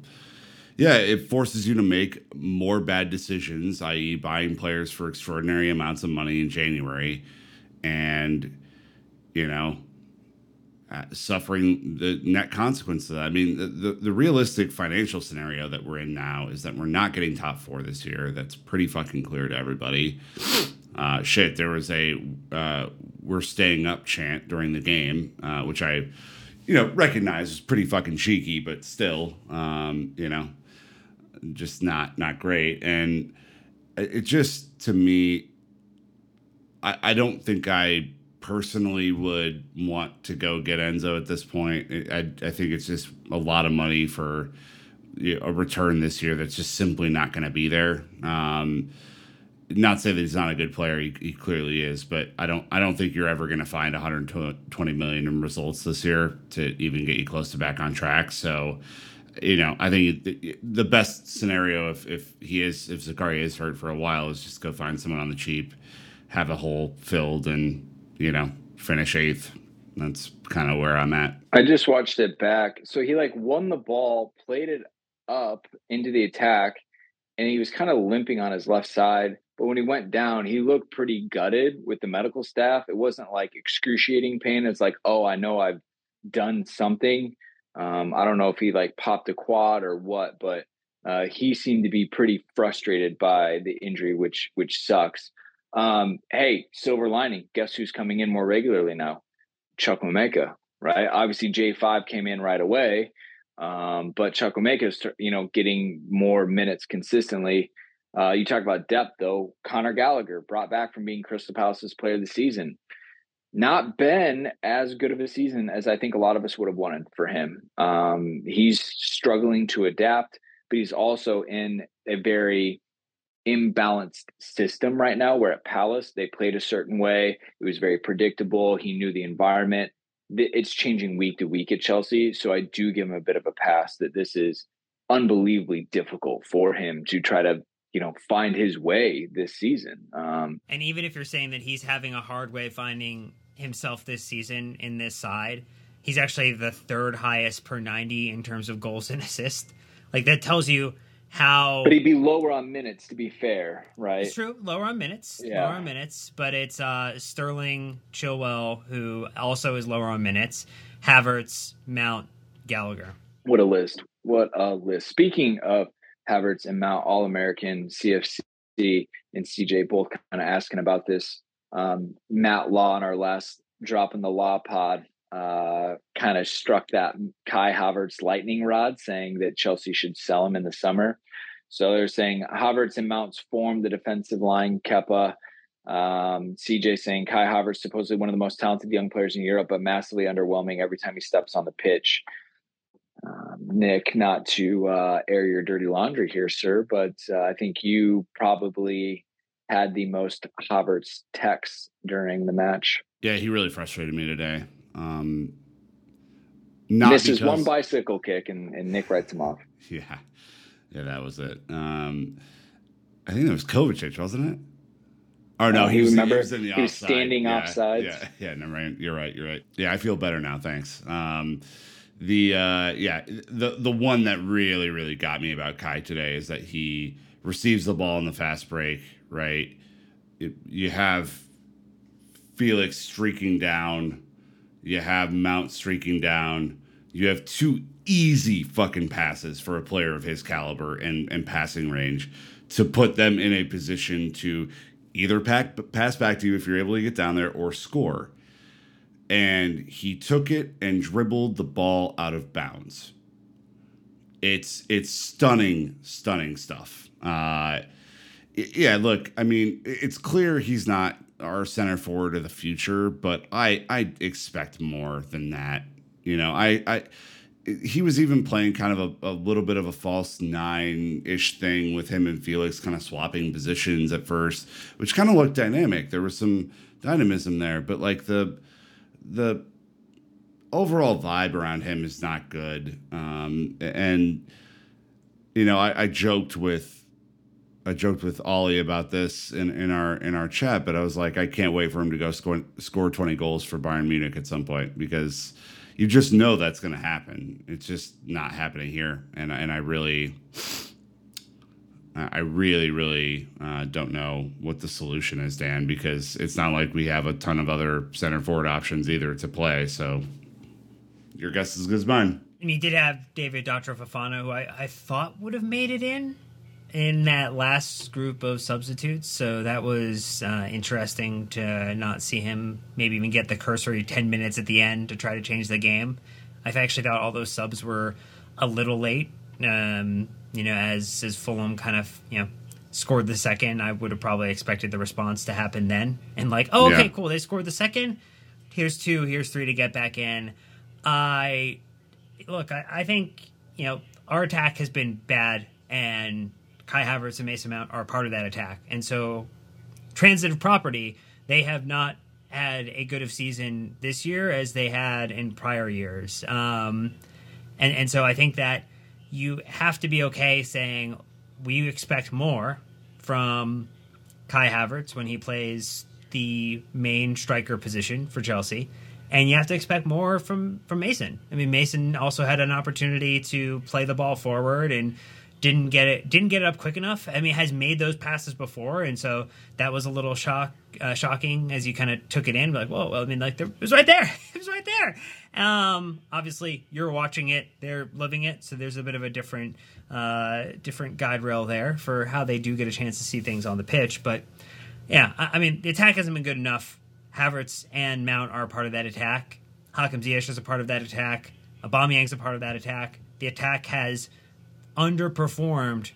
yeah, it forces you to make more bad decisions, i.e., buying players for extraordinary amounts of money in January, and you know, uh, suffering the net consequence of that. I mean, the, the, the realistic financial scenario that we're in now is that we're not getting top four this year. That's pretty fucking clear to everybody. Uh, shit, there was a uh, "we're staying up" chant during the game, uh, which I, you know, recognize is pretty fucking cheeky, but still, um, you know just not not great. And it just to me, I, I don't think I personally would want to go get Enzo at this point. I, I think it's just a lot of money for a return this year that's just simply not going to be there. Um, not say that he's not a good player; he, he, clearly is, but I don't. I don't think you're ever going to find 120 million in results this year to even get you close to back on track. So, you know, I think the best scenario if, if he is if Zakaria is hurt for a while is just go find someone on the cheap, have a hole filled, and you know finish eighth. That's kind of where I'm at. I just watched it back. So he like won the ball, played it up into the attack, and he was kind of limping on his left side. But when he went down, he looked pretty gutted with the medical staff. It wasn't like excruciating pain. It's like, oh, I know I've done something um, I don't know if he like popped a quad or what, but uh, he seemed to be pretty frustrated by the injury, which which sucks. Um, hey, silver lining. Guess who's coming in more regularly now? Chukwuemeka, right? Obviously, J five came in right away, um, but Chukwuemeka is you know getting more minutes consistently. Uh, you talk about depth though. Connor Gallagher brought back from being Crystal Palace's player of the season not been as good of a season as I think a lot of us would have wanted for him. Um, he's struggling to adapt, but he's also in a very imbalanced system right now where at Palace they played a certain way. It was very predictable. He knew the environment. it's changing week to week at Chelsea. So I do give him a bit of a pass that this is unbelievably difficult for him to try to you know find his way this season. Um, And even if you're saying that he's having a hard way finding himself this season in this side, he's actually the third highest per 90 in terms of goals and [laughs] assists. Like that tells you how but he'd be lower on minutes to be fair, right? It's true, lower on minutes, Yeah. lower on minutes, but it's uh, Sterling, Chilwell, who also is lower on minutes, Havertz, Mount, Gallagher. What a list! What a list! Speaking of Havertz and Mount, All American, CFC, and CJ both kind of asking about this. Um, Matt Law in our last drop in the law pod uh, kind of struck that Kai Havertz lightning rod, saying that Chelsea should sell him in the summer. So they're saying Havertz and Mounts form the defensive line. Kepa, um, CJ saying Kai Havertz supposedly one of the most talented young players in Europe, but massively underwhelming every time he steps on the pitch. Um, Nick, not to uh, air your dirty laundry here, sir, but uh, I think you probably had the most Havertz texts during the match. Yeah, he really frustrated me today. Um, not Misses because- one bicycle kick, and, and Nick writes him off. [laughs] Yeah, yeah, that was it. Um, I think it was Kovacic, wasn't it? Or no, Oh, he was, remember? he was in the He was offside. standing yeah, offsides. Yeah, yeah, no, right. You're right. You're right. Yeah, I feel better now. Thanks. Um, the uh, yeah, the the one that really really got me about Kai today is that he receives the ball in the fast break. Right, It- you have Felix streaking down. You have Mount streaking down. You have two easy fucking passes for a player of his caliber and, and passing range to put them in a position to either pack, pass back to you if you're able to get down there or score. And he took it and dribbled the ball out of bounds. It's it's stunning, stunning stuff. Uh, yeah, look, I mean, it's clear he's not our center forward of the future, but I I expect more than that. You know, I I he was even playing kind of a, a little bit of a false nine ish thing with him and Felix kind of swapping positions at first, which kind of looked dynamic. There was some dynamism there, but like the the overall vibe around him is not good. Um, and you know, I, I joked with I joked with Ollie about this in, in our in our chat, but I was like, I can't wait for him to go score score twenty goals for Bayern Munich at some point because you just know that's going to happen. It's just not happening here, and and I really, I really really uh, don't know what the solution is, Dan, because it's not like we have a ton of other center forward options either to play. So your guess is as good as mine. And he did have David Datro Who I, I thought would have made it in in that last group of substitutes. So that was uh, interesting to not see him maybe even get the cursory 10 minutes at the end to try to change the game. I've actually thought all those subs were a little late. Um, you know, as as Fulham kind of you know scored the second, I would have probably expected the response to happen then, and like, oh, okay, Yeah. cool, they scored the second. Here's two, here's three to get back in. I look, I, I think you know our attack has been bad, and Kai Havertz and Mason Mount are part of that attack, and so transitive property, they have not had a good of season this year as they had in prior years. Um, and and so I think that you have to be okay saying we expect more from Kai Havertz when he plays the main striker position for Chelsea. And you have to expect more from from Mason. I mean, Mason also had an opportunity to play the ball forward and didn't get it didn't get it up quick enough. I mean, has made those passes before, and so that was a little shock uh, shocking as you kind of took it in. Like, whoa, well, I mean, like there, it was right there, [laughs] it was right there. Um, obviously, you're watching it, they're living it, so there's a bit of a different uh, different guide rail there for how they do get a chance to see things on the pitch. But yeah, I, I mean, the attack hasn't been good enough. Havertz and Mount are part of that attack. Hakim Ziyech is a part of that attack. Aubameyang's a part of that attack. The attack has underperformed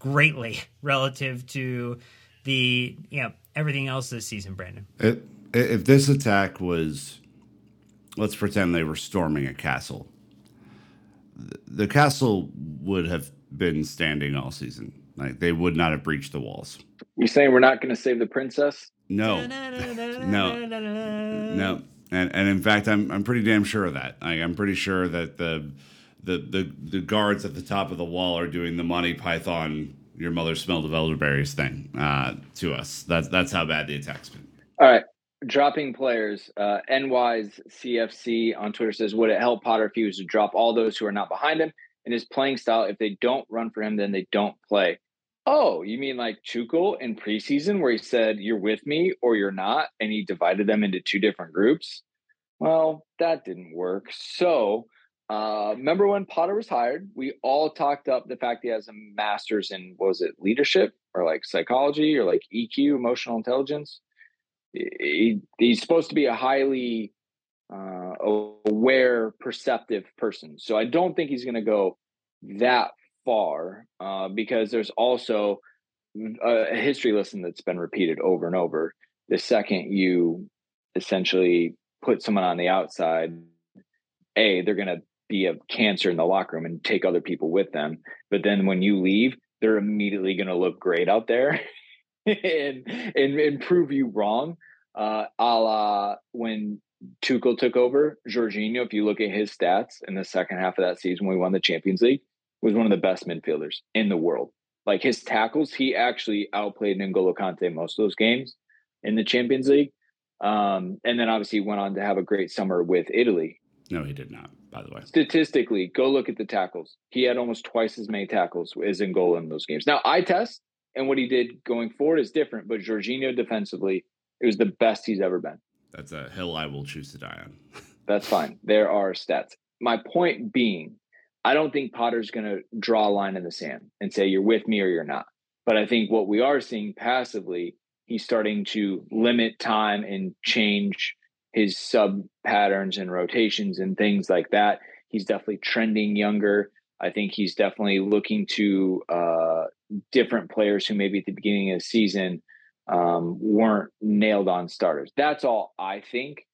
greatly [laughs] relative to the you know everything else this season, Brandon. It, if this attack was, let's pretend they were storming a castle, the castle would have been standing all season. Like they would not have breached the walls. You saying we're not going to save the princess? No, [laughs] no, no. And and in fact, I'm I'm pretty damn sure of that. I, I'm pretty sure that the the the the guards at the top of the wall are doing the Monty Python your mother smelled of elderberries thing uh, to us. That's that's how bad the attack's been. All right. Dropping players. Uh, NY's CFC on Twitter says, Would it help Potter if he was to drop all those who are not behind him in his playing style? If they don't run for him, then they don't play. Oh, you mean like Tuchel in preseason where he said, You're with me or you're not? And he divided them into two different groups? Well, that didn't work. So, uh, remember when Potter was hired? We all talked up the fact he has a master's in, was it leadership or like psychology or like EQ, emotional intelligence? He, he's supposed to be a highly uh, aware, perceptive person. So I don't think he's going to go that far uh, because there's also a history lesson that's been repeated over and over. The second you essentially put someone on the outside, a they're going to be a cancer in the locker room and take other people with them. But then when you leave, they're immediately going to look great out there [laughs] [laughs] and, and, and prove you wrong. Uh, a la when Tuchel took over, Jorginho, if you look at his stats in the second half of that season when we won the Champions League, was one of the best midfielders in the world. Like his tackles, he actually outplayed N'Golo Kante most of those games in the Champions League. Um, and then obviously went on to have a great summer with Italy. No, he did not, by the way. Statistically, go look at the tackles. He had almost twice as many tackles as N'Golo in those games. Now, I test and what he did going forward is different, but Jorginho defensively, it was the best he's ever been. That's a hill I will choose to die on. [laughs] That's fine. There are stats. My point being, I don't think Potter's going to draw a line in the sand and say you're with me or you're not. But I think what we are seeing passively, he's starting to limit time and change his sub patterns and rotations and things like that. He's definitely trending younger. I think he's definitely looking to uh, different players who maybe at the beginning of the season um, weren't nailed on starters. That's all I think.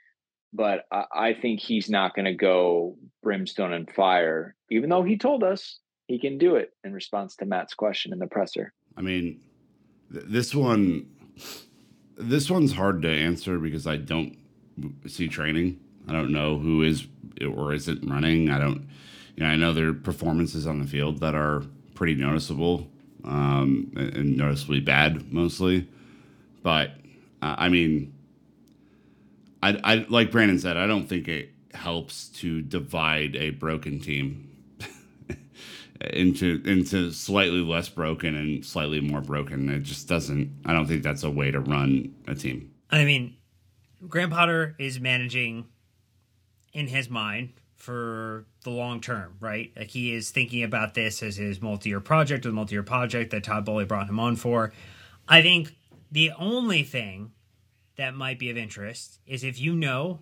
But I, I think he's not going to go brimstone and fire, even though he told us he can do it in response to Matt's question in the presser. I mean, th- this one, this one's hard to answer because I don't see training. I don't know who is or isn't running. I don't, you know, I know there are performances on the field that are pretty noticeable um, and noticeably bad mostly. But uh, I mean, I, I like Brandon said, I don't think it helps to divide a broken team [laughs] into into slightly less broken and slightly more broken. It just doesn't. I don't think that's a way to run a team. I mean, Graham Potter is managing in his mind for the long term, right? Like he is thinking about this as his multi-year project, or the multi-year project that Todd Boehly brought him on for. I think the only thing that might be of interest is if you know,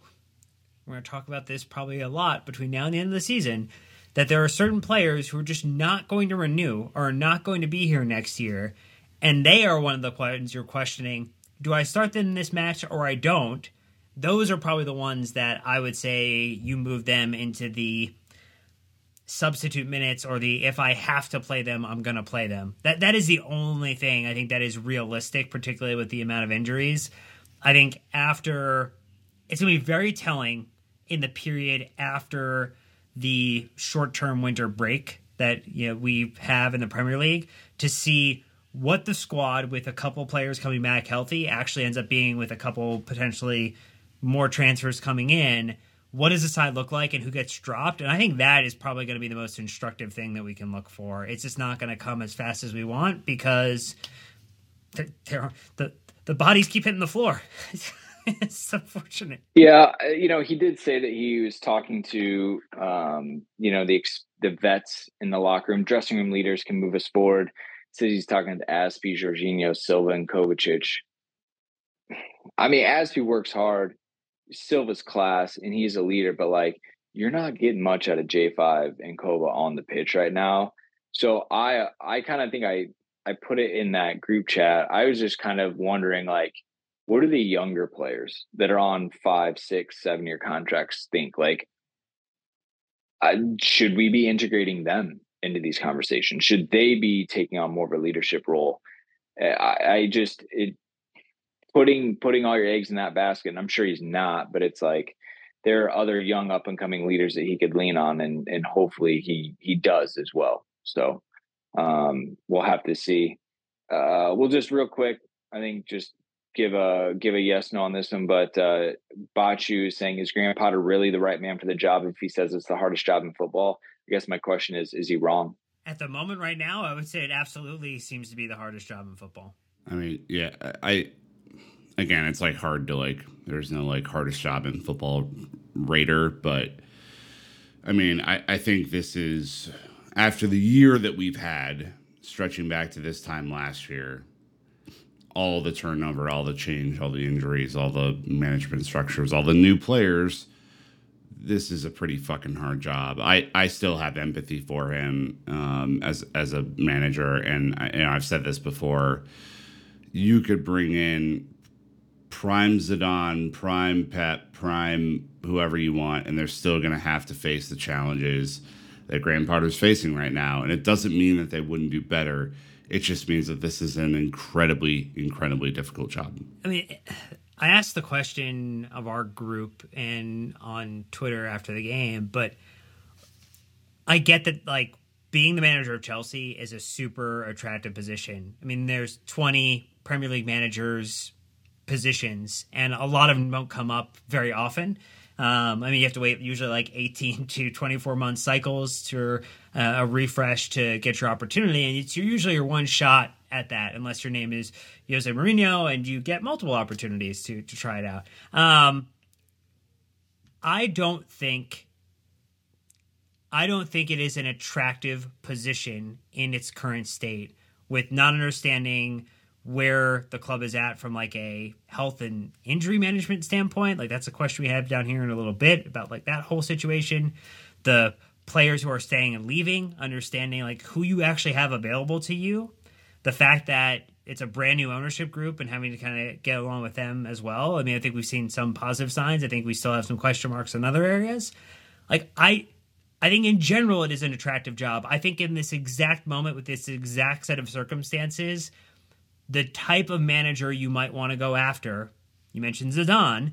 we're going to talk about this probably a lot between now and the end of the season, that there are certain players who are just not going to renew or are not going to be here next year. And they are one of the questions you're questioning do I start them in this match or I don't? Those are probably the ones that I would say you move them into the substitute minutes or the if I have to play them, I'm gonna play them. That that is the only thing I think that is realistic, particularly with the amount of injuries. I think after it's gonna be very telling in the period after the short term winter break that you know we have in the Premier League to see what the squad with a couple players coming back healthy actually ends up being with a couple potentially more transfers coming in what does the side look like and who gets dropped? And i think that is probably going to be the most instructive thing that we can look for. It's just not going to come as fast as we want because the the, the bodies keep hitting the floor. [laughs] It's unfortunate. Yeah you know he did say that he was talking to um, you know the the vets in the locker room. Dressing room leaders can move us forward. Says he's talking to Azpi, Jorginho, Silva, and Kovacic. I mean, Azpi works hard. Silva's class, and he's a leader, but like you're not getting much out of J5 and Kova on the pitch right now. So I I kind of think I I put it in that group chat. I was just kind of wondering like what do the younger players that are on five, six, seven year contracts think? Like, should we be integrating them into these conversations? Should they be taking on more of a leadership role? Eh, I, I just it putting putting all your eggs in that basket. And I'm sure he's not, but it's like there are other young up and coming leaders that he could lean on, and and hopefully he he does as well. So um, we'll have to see. Uh, we'll just real quick. I think just give a give a yes no on this one, but uh, Bachu is saying is Graham Potter really the right man for the job if he says it's the hardest job in football? I guess my question is, is he wrong? At the moment, right now, I would say it absolutely seems to be the hardest job in football. I mean, yeah, I again, it's like hard to like. There's no like hardest job in football rater, but I mean, I I think this is after the year that we've had, stretching back to this time last year. All the turnover, all the change, all the injuries, all the management structures, all the new players this is a pretty fucking hard job. I, I still have empathy for him um, as as a manager, and I, you know, I've said this before. You could bring in prime Zidane, prime Pep, prime whoever you want, and they're still going to have to face the challenges that Graham Potter's facing right now. And it doesn't mean that they wouldn't do better. It just means that this is an incredibly, incredibly difficult job. I mean, I asked the question of our group and on Twitter after the game, but I get that like being the manager of Chelsea is a super attractive position. I mean, there's 20 Premier League managers positions, and a lot of them don't come up very often. Um, I mean, you have to wait usually like 18 [laughs] to 24 month cycles to uh, a refresh to get your opportunity, and it's usually your one shot at that, unless your name is Jose Mourinho and you get multiple opportunities to to try it out. Um, I don't think. I don't think it is an attractive position in its current state, with not understanding where the club is at from like a health and injury management standpoint. Like that's a question we have down here in a little bit about like that whole situation. The players who are staying and leaving, understanding like who you actually have available to you the fact that it's a brand new ownership group and having to kind of get along with them as well. I mean, I think we've seen some positive signs. I think we still have some question marks in other areas. Like I I think in general it is an attractive job. I think in this exact moment with this exact set of circumstances, the type of manager you might want to go after, you mentioned Zidane,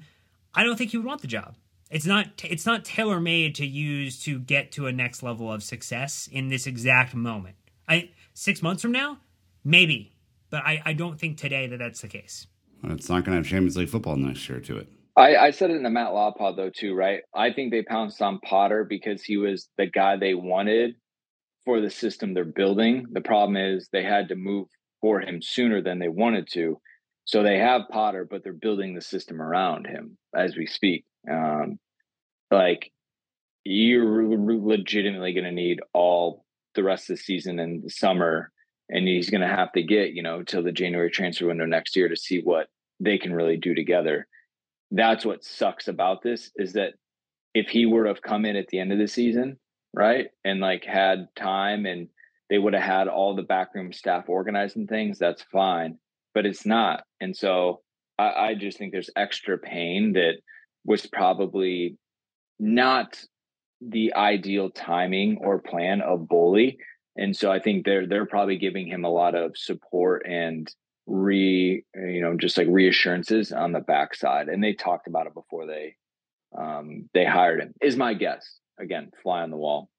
I don't think he would want the job. It's not it's not tailor made to use to get to a next level of success in this exact moment. I 6 months from now, Maybe, but I, I don't think today that that's the case. Well, it's not going to have Champions League football next year to it. I, I said it in the Matt Law pod though too, right? I think they pounced on Potter because he was the guy they wanted for the system they're building. The problem is they had to move for him sooner than they wanted to. So they have Potter, but they're building the system around him as we speak. Um, like you're legitimately going to need all the rest of the season and the summer and he's going to have to get you know till the January transfer window next year to see what they can really do together. That's what sucks about this is that if he were to have come in at the end of the season, right, and like had time and they would have had all the backroom staff organizing things, that's fine. But it's not, and so I, I just think there's extra pain that was probably not the ideal timing or plan of Boehly. and so I think they're they're probably giving him a lot of support and re you know just like reassurances on the backside. And they talked about it before they um, they hired him. Is my guess again fly on the wall.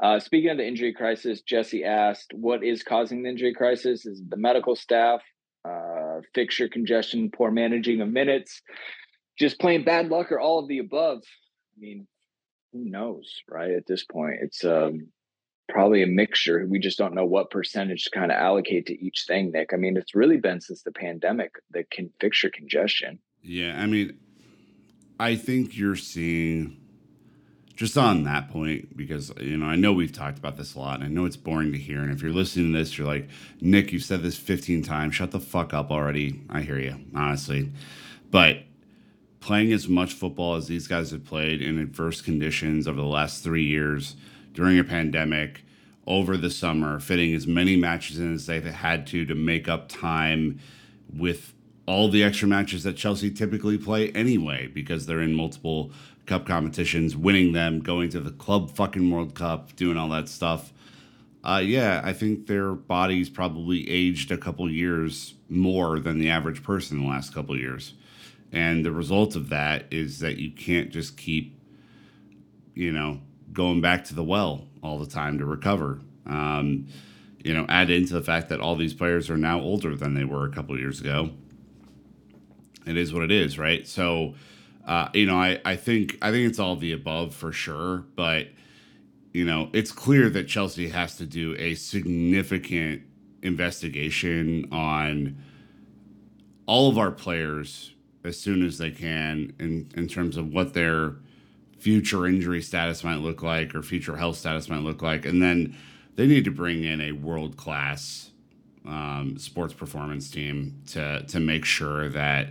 Uh, speaking of the injury crisis, Jesse asked, "What is causing the injury crisis? Is the medical staff, uh, fixture congestion, poor managing of minutes, just plain bad luck, or all of the above?" I mean, who knows, right? At this point, it's um, probably a mixture. We just don't know what percentage to kind of allocate to each thing, Nick. I mean, it's really been since the pandemic, the con- fixture congestion. Yeah. I mean, I think you're seeing just on that point, because, you know, I know we've talked about this a lot and I know it's boring to hear. And if you're listening to this, you're like, Nick, you've said this 15 times. Shut the fuck up already. I hear you, honestly. But playing as much football as these guys have played in adverse conditions over the last three years – during a pandemic over the summer, fitting as many matches in as they've had to to make up time with all the extra matches that Chelsea typically play anyway, because they're in multiple cup competitions, winning them, going to the club fucking World Cup, doing all that stuff. Uh, yeah, I think their bodies probably aged a couple years more than the average person in the last couple years. And the result of that is that you can't just keep, you know, going back to the well all the time to recover. Um, you know, add into the fact that all these players are now older than they were a couple years ago. It is what it is, right? So, uh, you know, I, I think I think it's all the above for sure, but you know, it's clear that Chelsea has to do a significant investigation on all of our players as soon as they can in, in terms of what their future injury status might look like or future health status might look like. And then they need to bring in a world class um, sports performance team to, to make sure that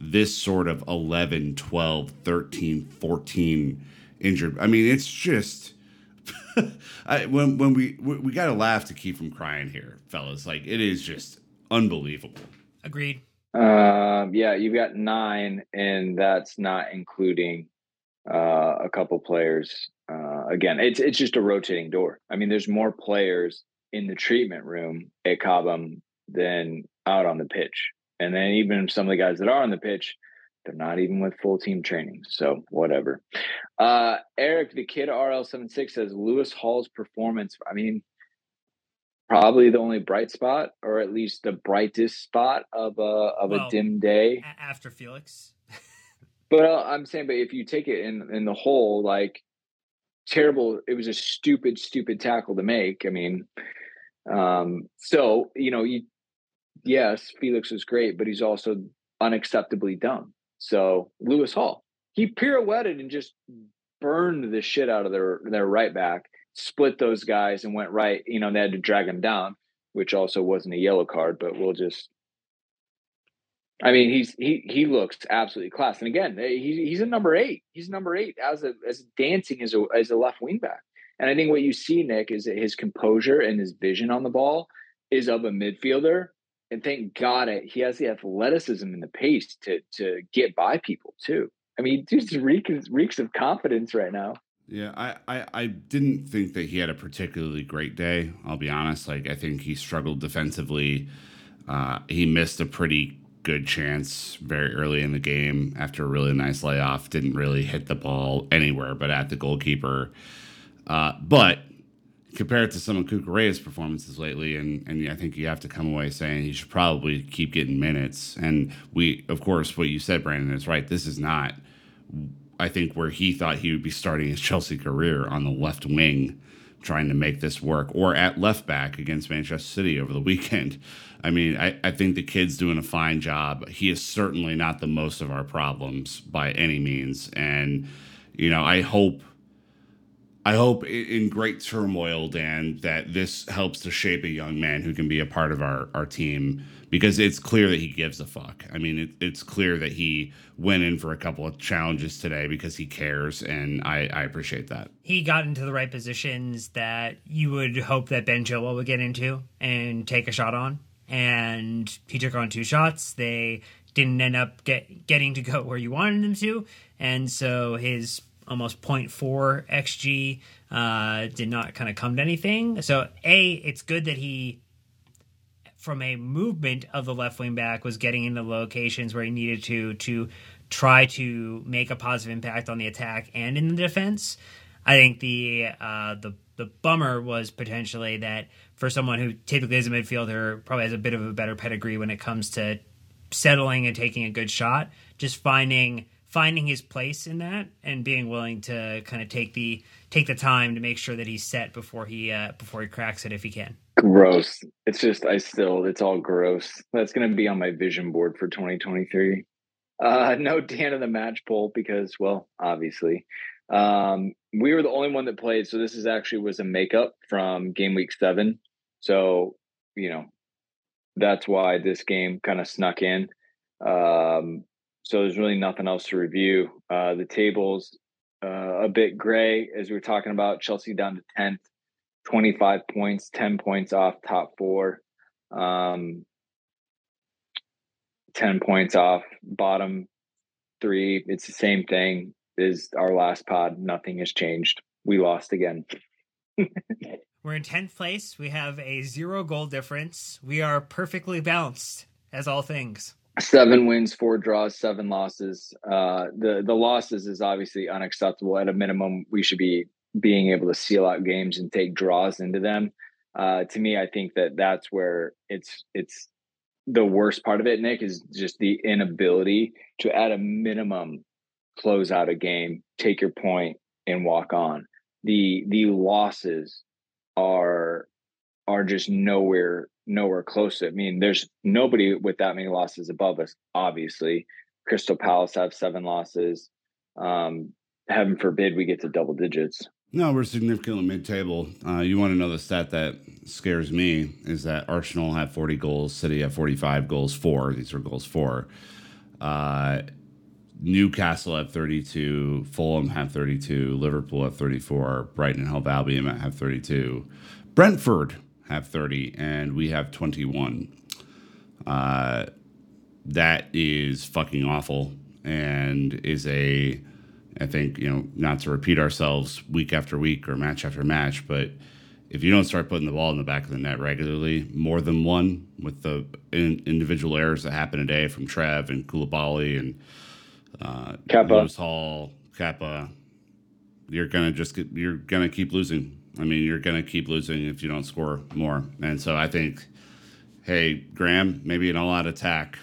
this sort of 11, 12, 13, 14 injured. I mean, it's just. [laughs] I, when when we we, we got to laugh to keep from crying here, fellas. Like it is just unbelievable. Agreed. Um, yeah, you've got nine, and that's not including uh, a couple players. Uh, again, it's it's just a rotating door. I mean, there's more players in the treatment room at Cobham than out on the pitch, and then even some of the guys that are on the pitch, they're not even with full team training. So whatever. Uh, Eric, the kid RL76 says Lewis Hall's performance. I mean, probably the only bright spot, or at least the brightest spot of a of well, a dim day after Felix. [laughs] but uh, I'm saying, but if you take it in in the whole, like terrible, it was a stupid, stupid tackle to make. I mean, um, so you know, you yes, Felix was great, but he's also unacceptably dumb. So Lewis Hall, he pirouetted and just burned the shit out of their their right back split those guys and went right. You know, they had to drag him down, which also wasn't a yellow card, but we'll just. I mean, he's he he looks absolutely class, and again, eh, he, he's a number eight. He's number eight as a as dancing as a as a left wing back. And I think what you see, Nick, is that his composure and his vision on the ball is of a midfielder. And thank God he has the athleticism and the pace to to get by people too. I mean, dude reeks, reeks of confidence right now. Yeah, I, I, I didn't think that he had a particularly great day. I'll be honest. Like, I think he struggled defensively. Uh, he missed a pretty good chance very early in the game after a really nice layoff. Didn't really hit the ball anywhere but at the goalkeeper. Uh, but compared to some of Cucurella's performances lately, and, and I think you have to come away saying he should probably keep getting minutes. And we, of course, what you said, Brandon, is right. This is not I think where he thought he would be starting his Chelsea career on the left wing, trying to make this work, or at left back against Manchester City over the [laughs] weekend. I mean, I, I think the kid's doing a fine job. He is certainly not the most of our problems by any means. And, you know, I hope I hope in great turmoil, Dan, that this helps to shape a young man who can be a part of our, our team because it's clear that he gives a fuck. I mean, it, it's clear that he went in for a couple of challenges today because he cares, and I, I appreciate that. He got into the right positions that you would hope that Ben Chilwell would get into and take a shot on. And he took on two shots. They didn't end up get, getting to go where you wanted them to. And so his almost 0.4 xg uh, did not kind of come to anything. So a, it's good that he, from a movement of the left wing back, was getting into locations where he needed to to try to make a positive impact on the attack and in the defense. I think the uh, the the bummer was potentially that for someone who typically is a midfielder, probably has a bit of a better pedigree when it comes to settling and taking a good shot, just finding finding his place in that and being willing to kind of take the take the time to make sure that he's set before he uh, before he cracks it if he can. Gross. It's just I still it's all gross. That's going to be on my vision board for 2023. Uh, no Dan in the match poll because well, obviously. Um, we were the only one that played, so this is actually was a makeup from game week 7. So, you know, that's why this game kind of snuck in. Um, so there's really nothing else to review. Uh, the tables uh, a bit gray as we are talking about. Chelsea down to 10th, 25 points, 10 points off top four, um, 10 points off bottom three. It's the same thing as our last pod. Nothing has changed. We lost again. [laughs] We're in 10th place. We have a zero goal difference. We are perfectly balanced as all things. Seven wins, four draws, seven losses. Uh, the the losses is obviously unacceptable. At a minimum, we should be being able to seal out games and take draws into them. Uh, to me, I think that that's where it's it's the worst part of it. Nick is just the inability to, at a minimum, close out a game, take your point, and walk on. The the losses are are just nowhere nowhere close. to it. I mean, there's nobody with that many losses above us. Obviously, Crystal Palace have seven losses. Um, heaven forbid we get to double digits. No, we're significantly mid-table. Uh, you want to know the stat that scares me is that Arsenal have 40 goals, City have 45 goals, four. These are goals four. Uh, Newcastle have 32, Fulham have 32, Liverpool have 34, Brighton and Hove Albion have 32, Brentford have 30, and we have 21. Uh, that is fucking awful and is a I think, you know, not to repeat ourselves week after week or match after match, but if you don't start putting the ball in the back of the net regularly, more than one, with the in, individual errors that happen today from Trev and Koulibaly and uh, Kepa. Lewis Hall, Kepa, you're gonna just get, you're gonna keep losing. I mean, you're gonna keep losing if you don't score more. And so I think, hey, Graham, maybe an all-out attack.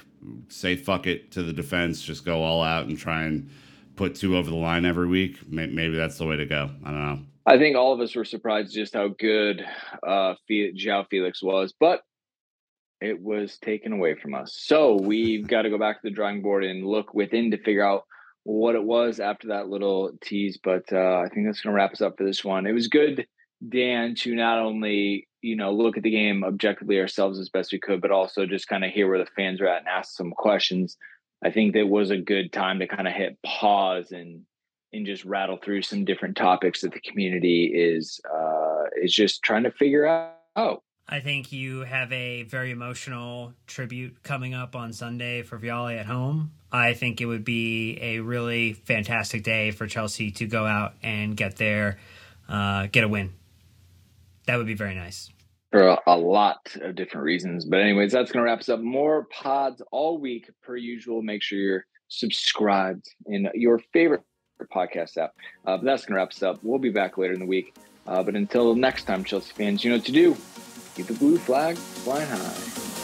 Say fuck it to the defense. Just go all out and try and put two over the line every week. Maybe that's the way to go. I don't know. I think all of us were surprised just how good uh, João Felix was, but it was taken away from us. So we've [laughs] got to go back to the drawing board and look within to figure out what it was after that little tease. But uh, I think that's going to wrap us up for this one. It was good, Dan, to not only you know look at the game objectively ourselves as best we could, but also just kind of hear where the fans are at and ask some questions. I think that was a good time to kind of hit pause and and just rattle through some different topics that the community is uh, is just trying to figure out. I think you have a very emotional tribute coming up on Sunday for Vialli at home. I think it would be a really fantastic day for Chelsea to go out and get there, uh, get a win. That would be very nice for a, a, lot of different reasons. But anyways, that's going to wrap us up. More pods all week per usual. Make sure you're subscribed in your favorite podcast app. Uh, but that's going to wrap us up. We'll be back later in the week. Uh, but until next time, Chelsea fans, you know what to do. Keep the blue flag flying high.